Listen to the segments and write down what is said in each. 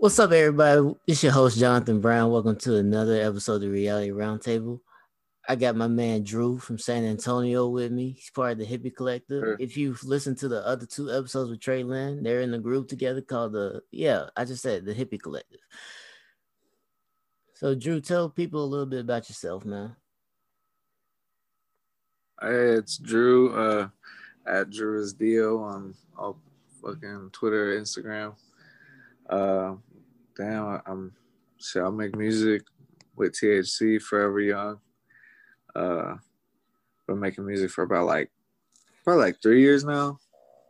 What's up, everybody? It's your host, Jonathan Brown. Welcome to another episode of the Reality Roundtable. I got my man Drew from San Antonio with me. He's part of the Hippie Collective. Sure. If you've listened to the other two episodes with Trey Lynn, they're in the group together called the, yeah, I just said the Hippie Collective. So, Drew, tell people a little bit about yourself, man. Hey, it's Drew uh, at Drew's Deal on all fucking Twitter, Instagram. Uh, I- I'm. I make music with THC, Forever Young. Uh, been making music for about like probably like three years now,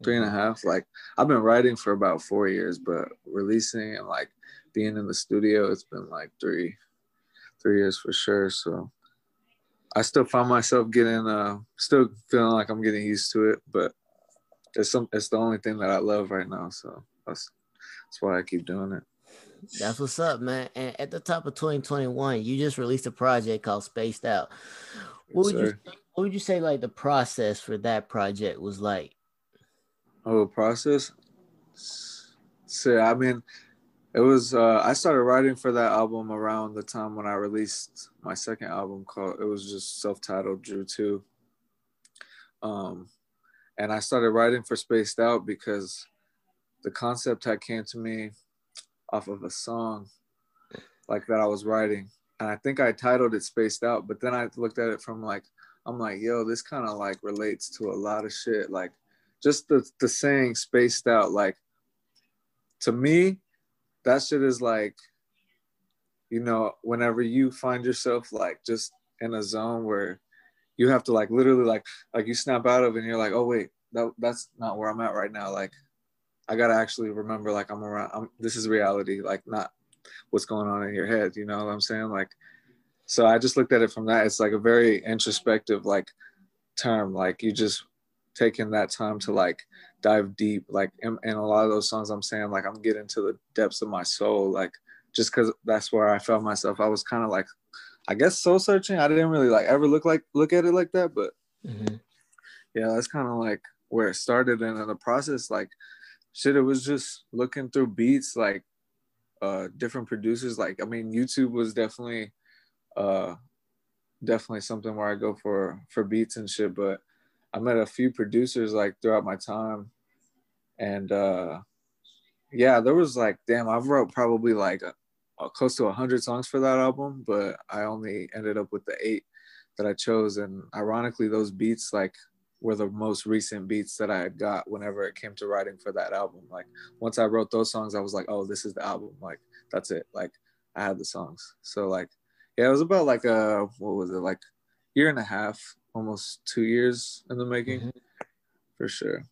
three and a half. Like I've been writing for about four years, but releasing and like being in the studio, it's been like three, three years for sure. So I still find myself getting uh still feeling like I'm getting used to it, but it's some it's the only thing that I love right now. So that's that's why I keep doing it. That's what's up, man. And at the top of 2021, you just released a project called Spaced Out. What would you what would you say like the process for that project was like? Oh, process. So I mean, it was uh I started writing for that album around the time when I released my second album called it was just self-titled Drew 2. Um and I started writing for Spaced Out because the concept had came to me off of a song like that I was writing. And I think I titled it Spaced Out, but then I looked at it from like I'm like, yo, this kind of like relates to a lot of shit. Like just the the saying spaced out, like to me, that shit is like, you know, whenever you find yourself like just in a zone where you have to like literally like like you snap out of and you're like, oh wait, that that's not where I'm at right now. Like I gotta actually remember like I'm around I'm this is reality, like not what's going on in your head, you know what I'm saying? Like so I just looked at it from that. It's like a very introspective like term. Like you just taking that time to like dive deep. Like in, in a lot of those songs I'm saying like I'm getting to the depths of my soul. Like just cause that's where I felt myself. I was kind of like I guess soul searching. I didn't really like ever look like look at it like that, but Mhm. yeah, that's kind of like where it started and in the process, like shit, it was just looking through beats, like uh different producers. Like I mean, YouTube was definitely uh definitely something where I go for for beats and shit, but I met a few producers like throughout my time. And uh yeah, there was like damn, I've wrote probably like a, a close to 100 songs for that album, but I only ended up with the 8 that I chose and ironically those beats like were the most recent beats that I had got whenever it came to writing for that album. Like once I wrote those songs, I was like, oh, this is the album. Like that's it. Like I had the songs. So like, yeah, it was about like a what was it like year and a half, almost two years in the making, Mhm. for sure.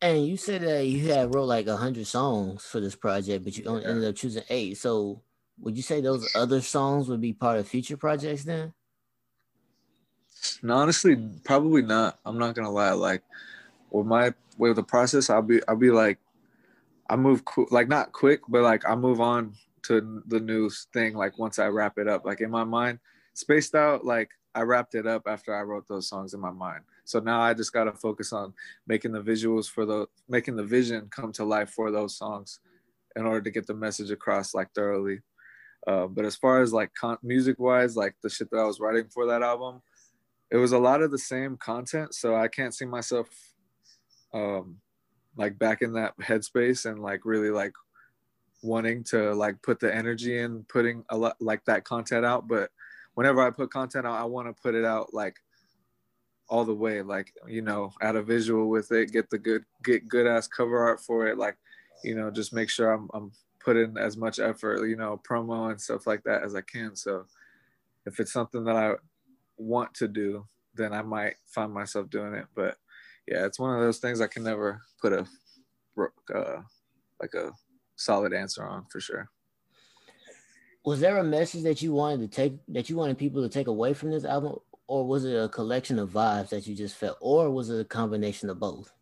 And you said that you had wrote like a hundred songs for this project, but you only Yeah. ended up choosing eight. So would you say those other songs would be part of future projects then? No, honestly, probably not. I'm not gonna lie. Like with my with the process, I'll be I'll be like, I move qu- like not quick, but like I move on to the new thing. Like once I wrap it up, like in my mind, spaced out. Like I wrapped it up after I wrote those songs in my mind. So now I just gotta focus on making the visuals for the making the vision come to life for those songs, in order to get the message across like thoroughly. Uh, but as far as like con- music wise, like the shit that I was writing for that album, it was a lot of the same content so i can't see myself um like back in that headspace and like really like wanting to like put the energy in putting a lot like that content out but whenever i put content out i want to put it out like all the way like you know add a visual with it get the good get good ass cover art for it like you know just make sure i'm, I'm putting as much effort you know promo and stuff like that as i can so if it's something that i want to do, then I might find myself doing it. But yeah, it's one of those things I can never put a uh, like a solid answer on for sure. Was there a message that you wanted to take that you wanted people to take away from this album, or was it a collection of vibes that you just felt, or was it a combination of both?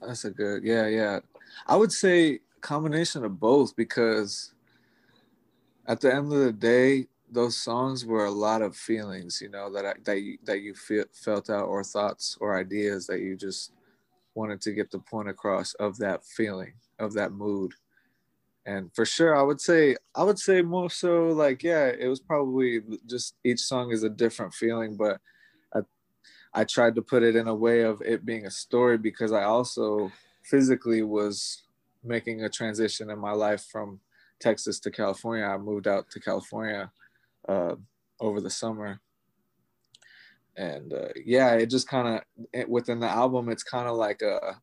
That's a good, yeah, yeah. I would say combination of both because at the end of the day, those songs were a lot of feelings, you know, that I, that you, that you feel, felt out, or thoughts, or ideas that you just wanted to get the point across of that feeling, of that mood. and for sure i would say i would say more so like yeah it was probably just each song is a different feeling but i i tried to put it in a way of it being a story because i also physically was making a transition in my life from texas to california i moved out to california uh, over the summer and uh, yeah it just kind of within the album it's kind of like a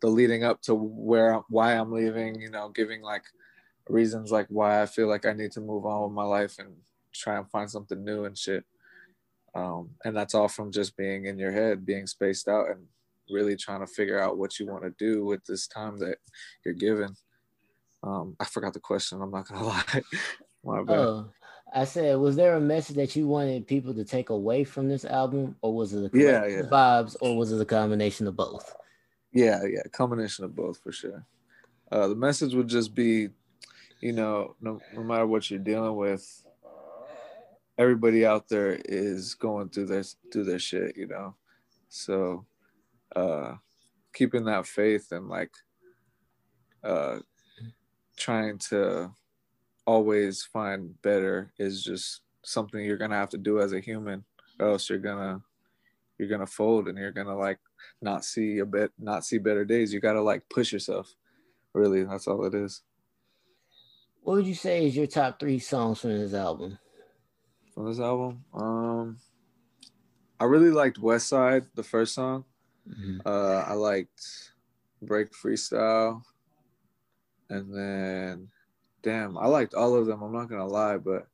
the leading up to where why I'm leaving, you know, giving like reasons like why I feel like I need to move on with my life and try and find something new and shit. Um, and that's all from just being in your head, being spaced out, and really trying to figure out what you want to do with this time that you're given. Um, I forgot the question. I'm not gonna lie. my bad. Oh, I said, was there a message that you wanted people to take away from this album, or was it the yeah, yeah. vibes, or was it a combination of both? Yeah, yeah, combination of both for sure. Uh, the message would just be, you know, no, no matter what you're dealing with, everybody out there is going through their through their shit, you know. So, uh, keeping that faith and like, uh, trying to always find better is just something you're gonna have to do as a human, or else you're gonna you're gonna fold and you're gonna like not see a bit not see better days. You gotta like push yourself really. That's all it is. What would you say is your top three songs from this album? From this album? Um i really liked west side the first song. Mm-hmm. uh i liked break freestyle and then damn i liked all of them i'm not gonna lie but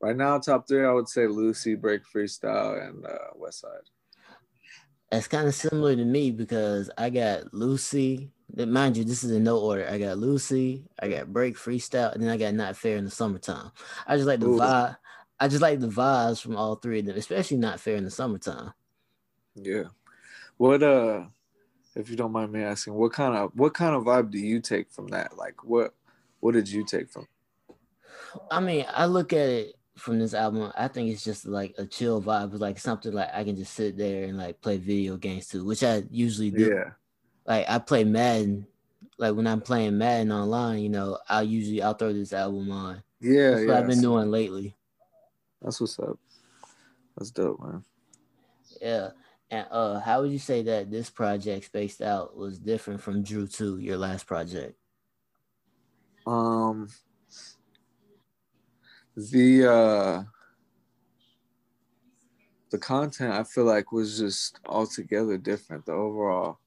right now top three i would say lucy break freestyle and uh west side that's kind of similar to me because I got Lucy. Mind you, this is in no order. I got Lucy, I got Break Freestyle, and then I got Not Fair in the Summertime. I just like the Ooh. vibe. I just like the vibes from all three of them, especially Not Fair in the Summertime. Yeah. What uh if you don't mind me asking, what kind of what kind of vibe do you take from that? Like what what did you take from? I mean, I look at it from this album, I think it's just like a chill vibe, like something like I can just sit there and like play video games too, which I usually do. Yeah. Like I play Madden, like when I'm playing Madden online, you know, I'll usually I'll throw this album on. Yeah, That's yeah. what I've been doing lately. That's what's up. That's dope, man. Yeah. And uh how would you say that this project spaced out was different from Drew 2, your last project? Um the uh the content I feel like was just altogether different. The overall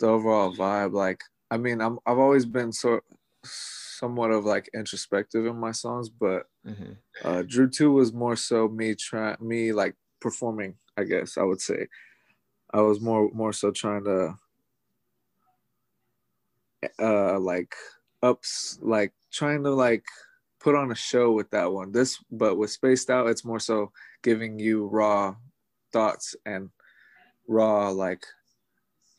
the overall vibe. Like I mean, I'm I've always been sort somewhat of like introspective in my songs, but mm-hmm. uh, Drew Two was more so me trying me like performing. I guess I would say I was more more so trying to uh like ups like trying to like put on a show with that one. This, but with Spaced Out, it's more so giving you raw thoughts and raw like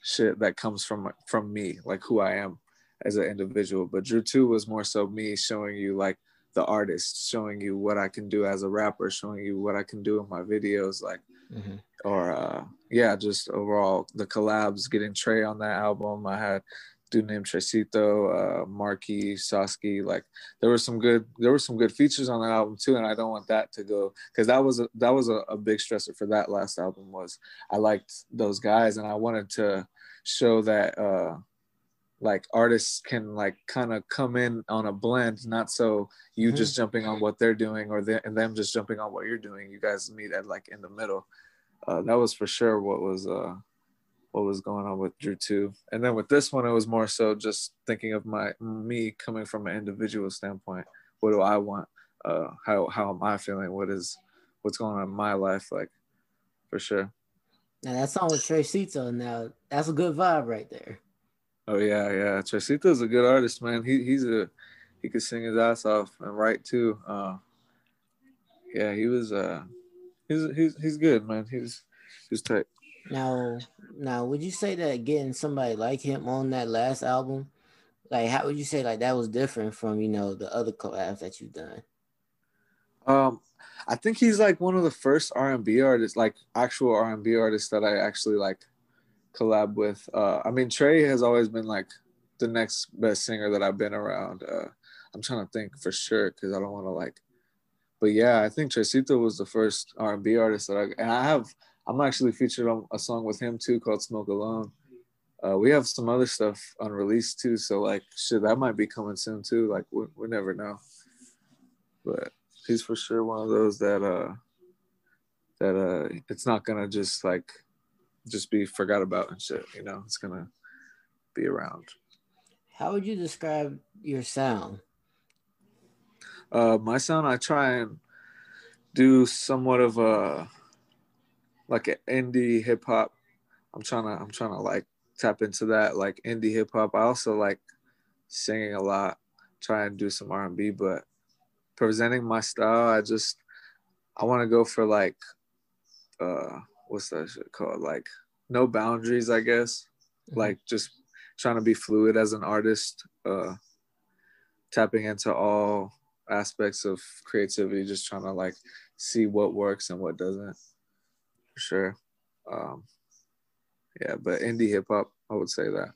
shit that comes from from me, like who I am as an individual. But Drew Two was more so me showing you like the artist, showing you what I can do as a rapper, showing you what I can do in my videos, like mm-hmm. or uh yeah, just overall the collabs, getting Trey on that album. I had dude named Tresito, uh, Marky, Sasky. Like there were some good there were some good features on that album too, and I don't want that to go because that was a, that was a, a, big stressor for that last album was I liked those guys and I wanted to show that uh, like artists can like kind of come in on a blend, not so you mm-hmm. just jumping on what they're doing or they, and them just jumping on what you're doing. You guys meet at like in the middle. Uh, that was for sure what was uh, what was going on with Drew Two. and then with this one, it was more so just thinking of my me coming from an individual standpoint. What do I want? Uh, how how am I feeling? What is what's going on in my life? Like, for sure. Now that song with Tresito, now that's a good vibe right there. Oh yeah, yeah. Tresito's a good artist, man. He he's a he could sing his ass off and write too. Uh, yeah, he was uh he's he's he's good, man. He's he's tight. Now, now, would you say that getting somebody like him on that last album, like how would you say like that was different from you know the other collabs that you've done? Um, I think he's like one of the first R and B artists, like actual R and B artists that I actually like collab with. Uh, I mean Trey has always been like the next best singer that I've been around. Uh, I'm trying to think for sure because I don't want to like. But yeah, I think Tresito was the first R&B artist that I and I have. I'm actually featured on a song with him too called "Smoke Alone." Uh, we have some other stuff unreleased too, so like shit, that might be coming soon too. Like we, we never know. But he's for sure one of those that uh that uh it's not gonna just like just be forgot about and shit. You know, it's gonna be around. How would you describe your sound? Uh, my sound, I try and do somewhat of a like an indie hip hop. I'm trying to, I'm trying to like tap into that like indie hip hop. I also like singing a lot, try and do some R&B, but presenting my style, I just I want to go for like uh what's that shit called? Like no boundaries, I guess. Mm-hmm. Like just trying to be fluid as an artist, uh tapping into all aspects of creativity, just trying to like see what works and what doesn't. For sure. Um yeah, but indie hip hop, I would say that.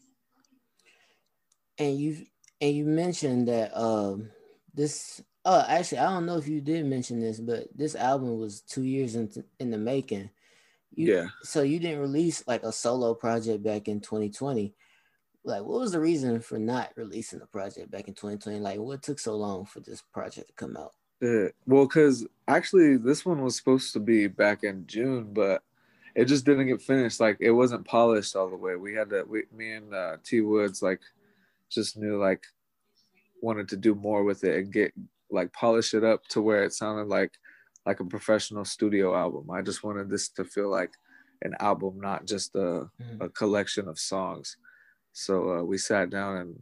And you and you mentioned that um this oh actually I don't know if you did mention this, but this album was two years in, in the making. You, yeah. So you didn't release like a solo project back in 2020. Like, what was the reason for not releasing the project back in 2020? Like, what took so long for this project to come out? Yeah, well, because actually, this one was supposed to be back in June, but it just didn't get finished. Like it wasn't polished all the way. We had to. We, me and uh, T Woods like just knew like wanted to do more with it and get like polish it up to where it sounded like like a professional studio album. I just wanted this to feel like an album, not just a, mm-hmm. a collection of songs. So uh, we sat down and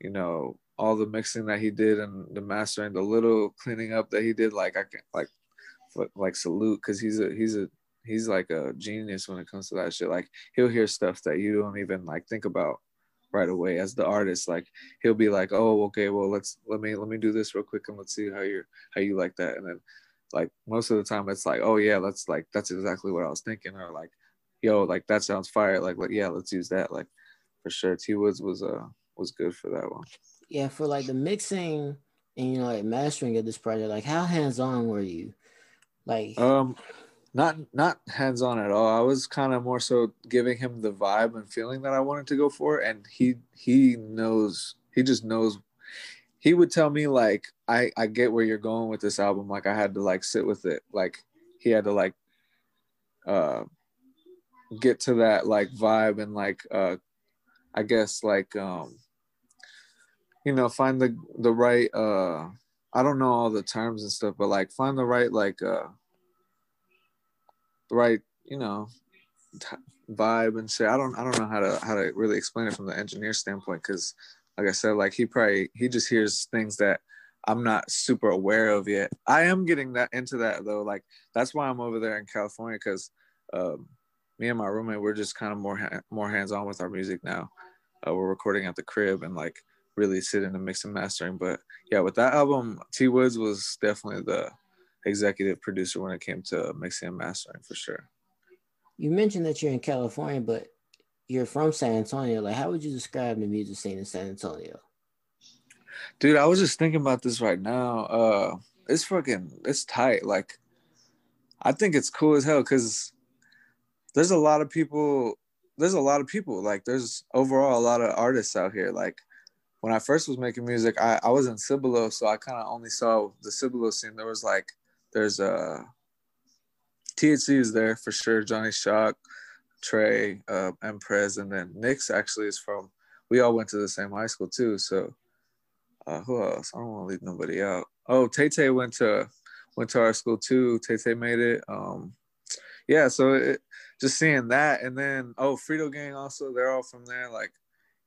you know all the mixing that he did and the mastering, the little cleaning up that he did. Like I can like like salute because he's a he's a he's like a genius when it comes to that shit. Like he'll hear stuff that you don't even like think about right away as the artist. Like he'll be like, "Oh, okay, well let's let me let me do this real quick and let's see how you're how you like that." And then like most of the time it's like, "Oh yeah, that's like that's exactly what I was thinking," or like, "Yo, like that sounds fire." Like like yeah, let's use that. Like for sure, T Woods was uh was good for that one. Yeah, for like the mixing and you know like mastering of this project, like how hands on were you? Like um not not hands on at all. I was kind of more so giving him the vibe and feeling that I wanted to go for, and he he knows he just knows. He would tell me like I I get where you're going with this album. Like I had to like sit with it. Like he had to like uh get to that like vibe and like uh I guess like um you know find the the right uh I don't know all the terms and stuff, but like find the right like uh the right, you know, t- vibe and shit. I don't I don't know how to how to really explain it from the engineer standpoint because, like I said, like he probably he just hears things that I'm not super aware of yet. I am getting that into that though. Like that's why I'm over there in California because um, me and my roommate we're just kind of more ha- more hands on with our music now. Uh, we're recording at the crib and like really sitting and mix and mastering. But yeah, with that album, T Woods was definitely the executive producer when it came to mixing and mastering for sure. You mentioned that you're in California, but you're from San Antonio. Like, how would you describe the music scene in San Antonio? Dude, I was just thinking about this right now. Uh, it's fucking, it's tight. Like, I think it's cool as hell because there's a lot of people. There's a lot of people. Like, there's overall a lot of artists out here. Like, when I first was making music, I, I was in Cibolo, so I kind of only saw the Cibolo scene. There was like there's a uh, THC is there for sure. Johnny Shock, Trey, uh, Emprez, and then Nix actually is from. We all went to the same high school too. So uh, who else? I don't want to leave nobody out. Oh, Tay Tay went to went to our school too. Tay Tay made it. Um, yeah, so it, just seeing that, and then oh, Frito Gang also. They're all from there. Like,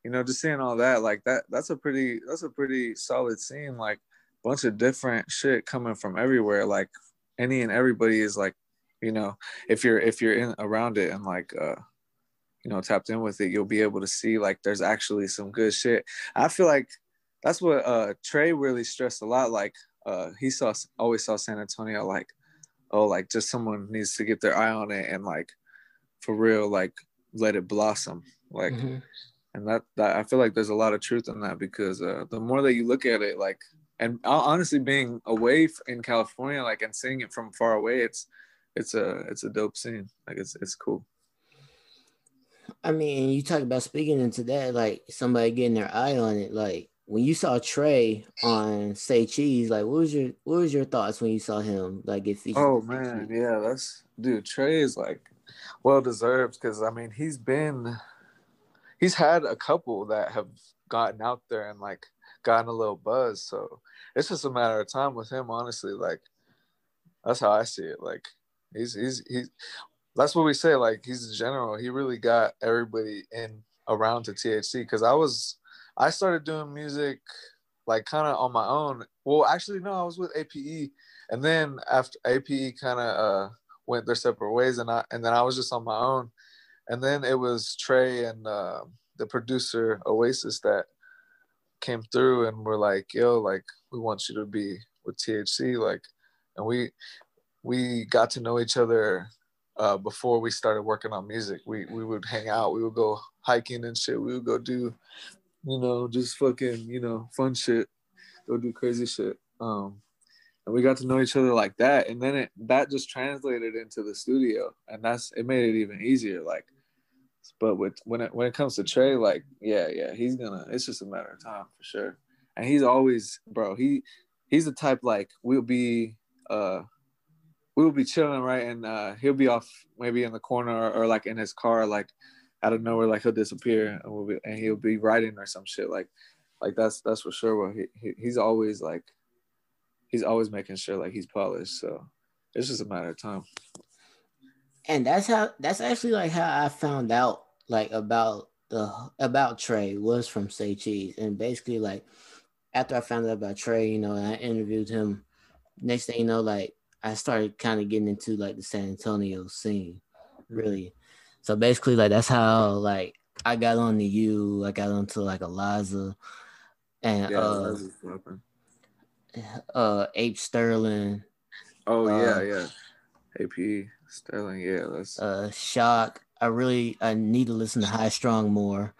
you know, just seeing all that. Like that. That's a pretty. That's a pretty solid scene. Like bunch of different shit coming from everywhere. Like any and everybody is like, you know, if you're if you're in around it and like uh you know tapped in with it, you'll be able to see like there's actually some good shit. I feel like that's what uh Trey really stressed a lot. Like uh he saw always saw San Antonio like, oh like just someone needs to get their eye on it and like for real like let it blossom. Like mm-hmm. And that that I feel like there's a lot of truth in that because uh, the more that you look at it, like, and honestly, being away in California, like, and seeing it from far away, it's it's a it's a dope scene. Like, it's it's cool. I mean, you talk about speaking into that, like somebody getting their eye on it. Like when you saw Trey on Say Cheese, like what was your what was your thoughts when you saw him? Like if he Oh man, yeah, that's dude, Trey is like well deserved because I mean he's been he's had a couple that have gotten out there and like gotten a little buzz. So it's just a matter of time with him, honestly. Like that's how I see it. Like he's he's he's that's what we say. Like he's a general. He really got everybody in around to THC because I was I started doing music like kind of on my own. Well, actually, no, I was with APE, and then after APE kind of uh, went their separate ways, and I and then I was just on my own, and then it was Trey and uh, the producer Oasis that came through and were like, "Yo, like we want you to be with THC," like, and we we got to know each other uh, before we started working on music. We we would hang out, we would go hiking and shit. We would go do, you know, just fucking, you know, fun shit. Go do crazy shit. Um, and we got to know each other like that. And then it that just translated into the studio, and that's it made it even easier. Like, but with when it when it comes to Trey, like, yeah, yeah, he's gonna. It's just a matter of time for sure. And he's always, bro. He he's the type like we'll be uh we will be chilling, right? And uh, he'll be off maybe in the corner or, or, like in his car, like out of nowhere, like he'll disappear and we'll be, and he'll be writing or some shit. Like, like that's that's for sure. Well, he, he he's always like, he's always making sure like he's polished. So it's just a matter of time. And that's how that's actually like how I found out like about the about Trey was from Say Cheese, and basically like after I found out about Trey, you know, I interviewed him. Next thing you know, like I started kind of getting into like the San Antonio scene, really. So basically, like that's how like I got on you. I got onto like Eliza, and yeah, uh, uh, Ape Sterling. Oh uh, yeah, yeah, AP Sterling. Yeah, that's uh, Shock. I really I need to listen to High Strong more.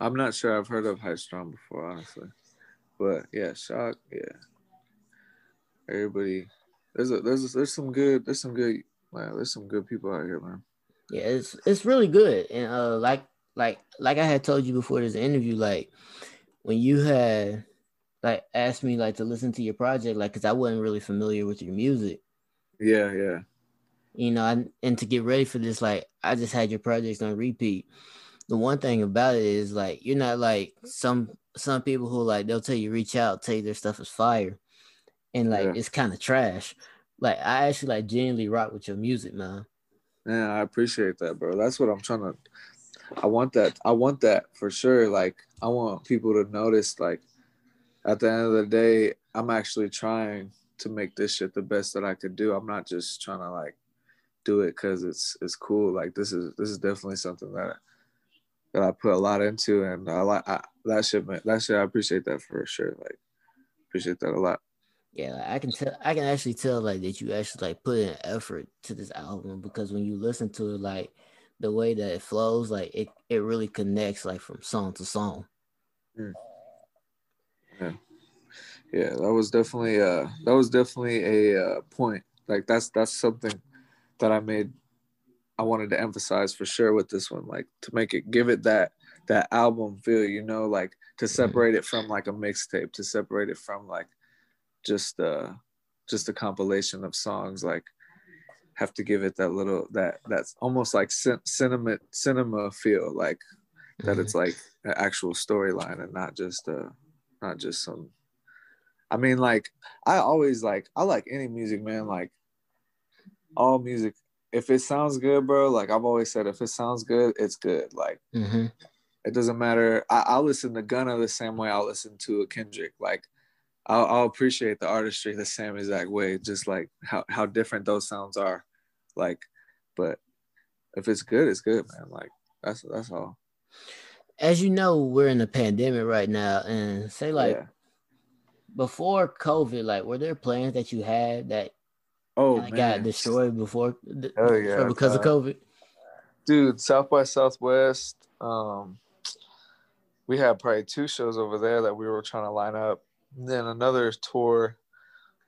I'm not sure I've heard of High Strong before, honestly, but yeah, Shock. Yeah, everybody there's a there's a, there's some good there's some good man there's some good people out here man. Yeah it's it's really good. And uh like like like i had told you before this interview like when you had like asked me like to listen to your project like because i wasn't really familiar with your music. Yeah yeah you know I, and to get ready for this like i just had your projects on repeat the one thing about it is like you're not like some some people who like they'll tell you reach out tell you their stuff is fire and like yeah. it's kind of trash. Like I actually like genuinely rock with your music, man. Yeah, I appreciate that, bro. That's what I'm trying to. I want that. I want that for sure. Like I want people to notice. Like at the end of the day, I'm actually trying to make this shit the best that I could do. I'm not just trying to like do it because it's it's cool. Like this is this is definitely something that that I put a lot into, and I like that shit. That shit. I appreciate that for sure. Like appreciate that a lot yeah, I can tell. I can actually tell like that you actually like put in effort to this album because when you listen to it, like the way that it flows, like it it really connects like from song to song. Mm. Yeah, yeah, that was definitely uh that was definitely a uh, point. Like that's that's something that I made. I wanted to emphasize for sure with this one, like to make it give it that that album feel, you know, like to mm-hmm. separate it from like a mixtape, to separate it from like just uh just a compilation of songs like have to give it that little that that's almost like cinema cinema feel like that mm-hmm. it's like an actual storyline and not just uh not just some I mean like I always like I like any music man like all music if it sounds good bro like I've always said if it sounds good it's good like mm-hmm. it doesn't matter I, I'll listen to Gunna the same way I'll listen to a Kendrick like I'll, I'll appreciate the artistry the same exact way, just like how, how different those sounds are. Like, but if it's good, it's good, man. Like that's that's all. As you know, we're in a pandemic right now, and say like yeah. before COVID, like were there plans that you had that oh got destroyed before oh, yeah, because of COVID? dude, South by Southwest. Um, we had probably two shows over there that we were trying to line up. And then another tour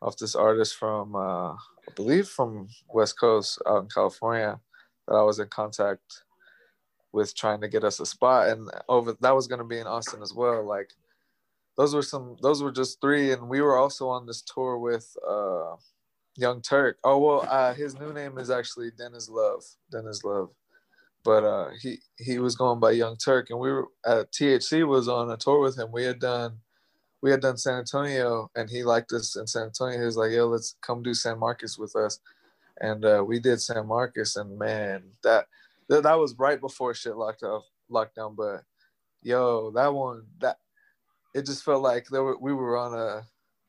of this artist from, uh, I believe, from West Coast out in California that I was in contact with trying to get us a spot. And over that was going to be in Austin as well. Like those were some, those were just three. And we were also on this tour with uh, Young Turk. Oh, well, uh, his new name is actually Dennis Love. Dennis Love but uh, he he was going by Young Turk, and we were at uh, THC was on a tour with him. We had done we had done San Antonio, and he liked us in San Antonio. He was like, "Yo, let's come do San Marcos with us," and uh, we did San Marcos, and man, that that, that was right before shit locked off lockdown. But yo, that one that it just felt like there were, we were on a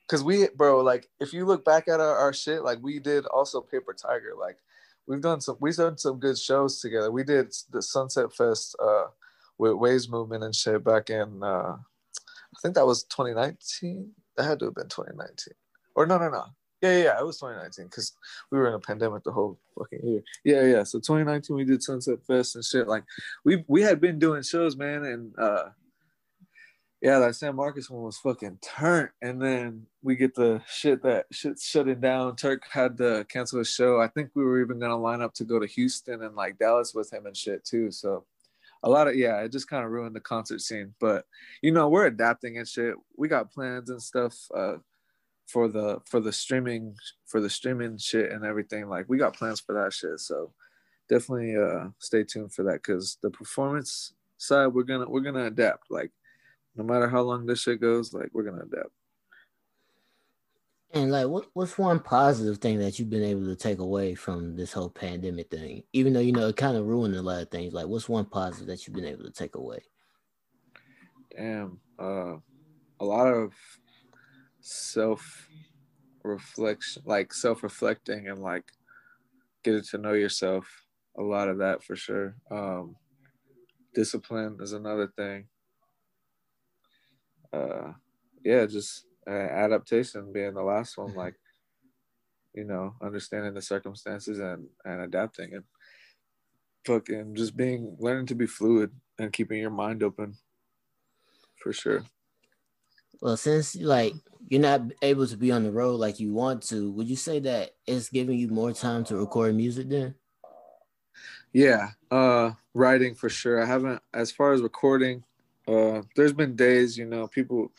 because we bro like if you look back at our, our shit like we did also Paper Tiger like we've done some we've done some good shows together. We did the Sunset Fest uh, with Waves Movement and shit back in uh, I think that was 2019. That had to have been 2019. Or no, no, no. Yeah, yeah, yeah. it was 2019 because we were in a pandemic the whole fucking year. Yeah, yeah. So 2019 we did Sunset Fest and shit. Like we we had been doing shows, man, and uh yeah, that San Marcos one was fucking turnt. And then we get the shit that shit shutting down. Turk had to cancel his show. I think we were even gonna line up to go to Houston and like Dallas with him and shit too. So a lot of yeah, it just kind of ruined the concert scene. But you know, we're adapting and shit. We got plans and stuff uh for the for the streaming for the streaming shit and everything. Like we got plans for that shit. So definitely uh stay tuned for that because the performance side we're gonna we're gonna adapt. Like no matter how long this shit goes, like we're gonna adapt. And like, what what's one positive thing that you've been able to take away from this whole pandemic thing? Even though you know it kind of ruined a lot of things. Like, what's one positive that you've been able to take away? Damn, uh, a lot of self reflection, like self reflecting, and like getting to know yourself. A lot of that for sure. Um, discipline is another thing uh, yeah, just uh, adaptation being the last one, like you know, understanding the circumstances and and adapting and fucking just being learning to be fluid and keeping your mind open for sure. Well, since like you're not able to be on the road like you want to, would you say that it's giving you more time to record music then? Yeah, uh writing for sure. I haven't as far as recording, uh, there's been days, you know, people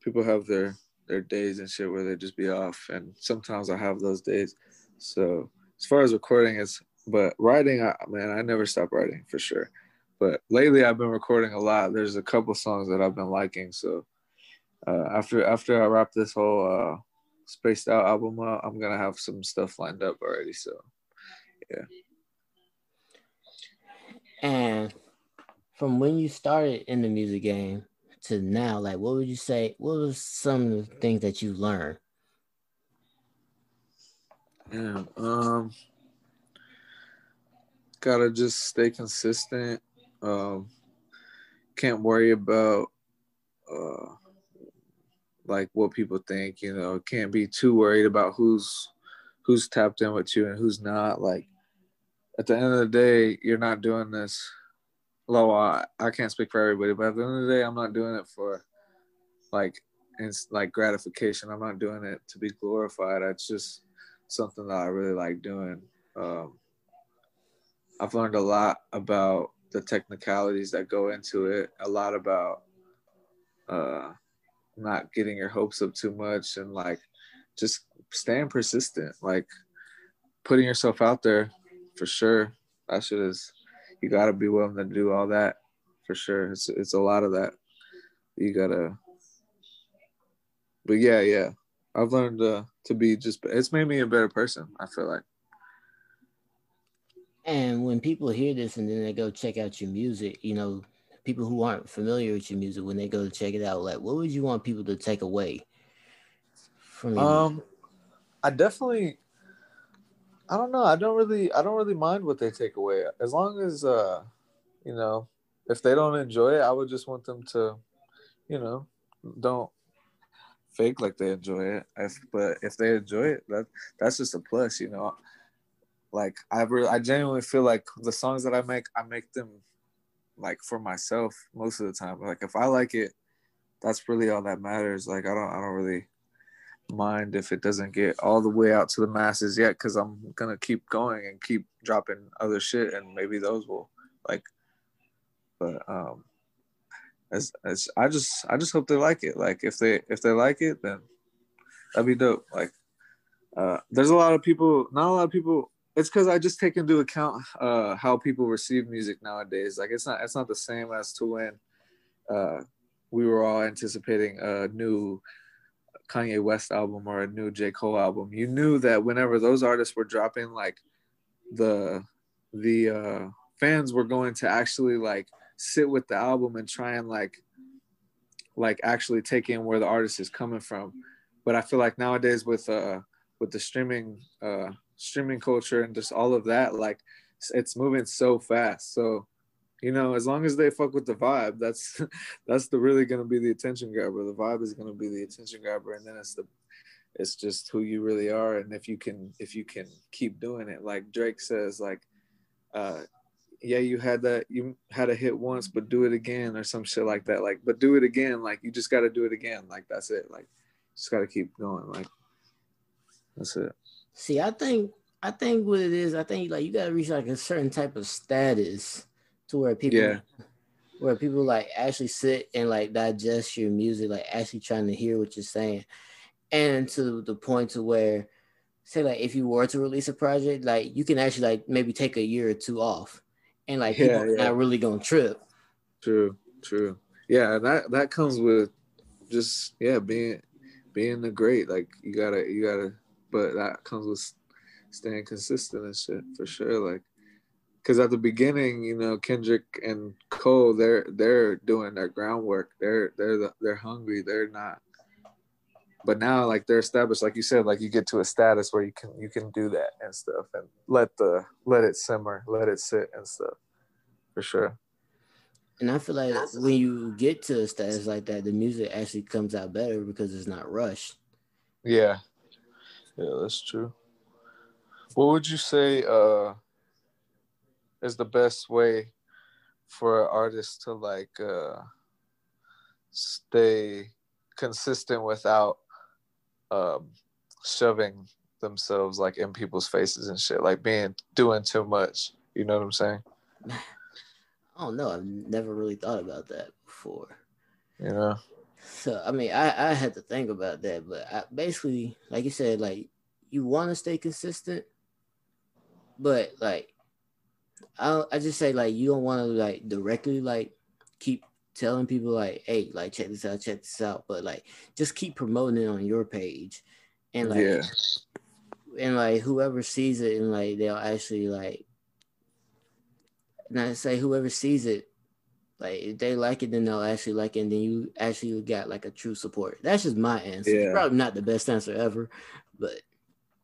people have their their days and shit where they just be off, and sometimes I have those days. So as far as recording, is, but writing, I, man, I never stop writing for sure. But lately, I've been recording a lot. There's a couple songs that I've been liking. So uh, after after I wrap this whole uh, spaced out album up, I'm gonna have some stuff lined up already. So yeah. And from when you started in the music game to now, like what would you say? What was some of the things that you learned? Yeah, um, gotta just stay consistent. Um, can't worry about uh, like what people think. You know, can't be too worried about who's who's tapped in with you and who's not. Like at the end of the day, you're not doing this low I, I can't speak for everybody but at the end of the day i'm not doing it for like it's like gratification. I'm not doing it to be glorified. It's just something that i really like doing. Um, i've learned a lot about the technicalities that go into it a lot about uh, not getting your hopes up too much and like just staying persistent. Like putting yourself out there for sure. That shit is you got to be willing to do all that for sure. It's it's a lot of that. You gotta. But yeah, yeah, I've learned uh, to be just. It's made me a better person. I feel like. And when people hear this and then they go check out your music, you know, people who aren't familiar with your music, when they go to check it out, like, what would you want people to take away from? um, music? I definitely I don't know. I don't really I don't really mind what they take away as long as uh you know if they don't enjoy it, I would just want them to you know don't fake like they enjoy it. If, but if they enjoy it, that that's just a plus, you know. like I really, I genuinely feel like the songs that I make, I make them like for myself most of the time. Like if I like it, that's really all that matters. Like I don't, I don't really mind if it doesn't get all the way out to the masses yet, because I'm gonna keep going and keep dropping other shit, and maybe those will like. But um, as as I just I just hope they like it. Like if they if they like it, then that'd be dope. Like uh, there's a lot of people, not a lot of people it's because I just take into account uh, how people receive music nowadays. Like it's not it's not the same as to when uh, we were all anticipating a new Kanye West album or a new J Cole album. You knew that whenever those artists were dropping, like the the uh, fans were going to actually like sit with the album and try and like like actually take in where the artist is coming from. But I feel like nowadays with uh with the streaming uh streaming culture and just all of that like it's moving so fast so you know as long as they fuck with the vibe that's that's the really gonna be the attention grabber. The vibe is gonna be the attention grabber and then it's the it's just who you really are and if you can if you can keep doing it. Like drake says like uh yeah you had that you had a hit once but do it again or some shit like that. Like but do it again. Like you just got to do it again. Like that's it. Like just got to keep going. Like that's it. See, I think I think what it is, I think like you gotta reach like a certain type of status to where people yeah. where people like actually sit and like digest your music, like actually trying to hear what you're saying. And to the point to where say like if you were to release a project, like you can actually like maybe take a year or two off and like yeah, people yeah. not really gonna trip. True, true. Yeah, that that comes with just yeah, being being the great. Like you gotta you gotta but that comes with staying consistent and shit for sure. Like, because at the beginning, you know, Kendrick and Cole, they're they're doing their groundwork. They're they're the, they're hungry. They're not. But now, like they're established, like you said, like you get to a status where you can you can do that and stuff, and let the let it simmer, let it sit and stuff, for sure. And I feel like when you get to a status like that, the music actually comes out better because it's not rushed. Yeah, yeah, that's true. What would you say uh, is the best way for artists to like uh, stay consistent without um, shoving themselves like in people's faces and shit, like being doing too much. You know what I'm saying? I don't know. I've never really thought about that before. You know. So I mean, I I had to think about that, but I, basically, like you said, like you want to stay consistent, but like I I just say like you don't want to like directly like keep telling people like, hey, like check this out, check this out, but like just keep promoting it on your page, and like yeah. and like whoever sees it and like they'll actually like. And I say whoever sees it like if they like it, then they'll actually like it, and then you actually got like a true support. That's just my answer. Yeah. It's probably not the best answer ever, but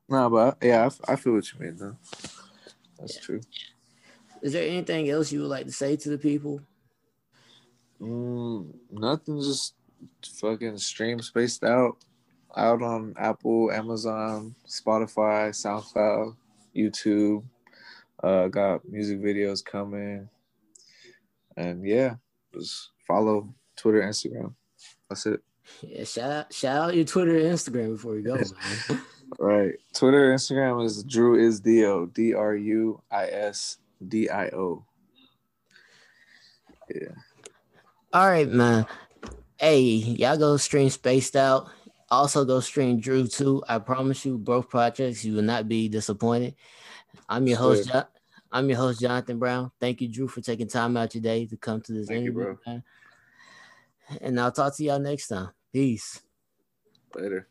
no, but yeah, I, I feel what you mean though. That's yeah. true. Is there anything else you would like to say to the people? Mm, nothing. Just fucking stream spaced out, out on Apple, Amazon, Spotify, SoundCloud, YouTube. Uh, got music videos coming and yeah, just follow Twitter, Instagram. That's it. Yeah, shout out, shout out your Twitter and Instagram before we go, man. right. Twitter, Instagram is Drew is Dio. D R U I S D I O. Yeah. All right, man. Hey, y'all go stream Spaced Out. Also go stream Drew Two. I promise you, both projects, you will not be disappointed. I'm your host, John. I'm your host, Jonathan Brown. Thank you, Drew, for taking time out today to come to this Thank interview. You, and I'll talk to y'all next time. Peace. Later.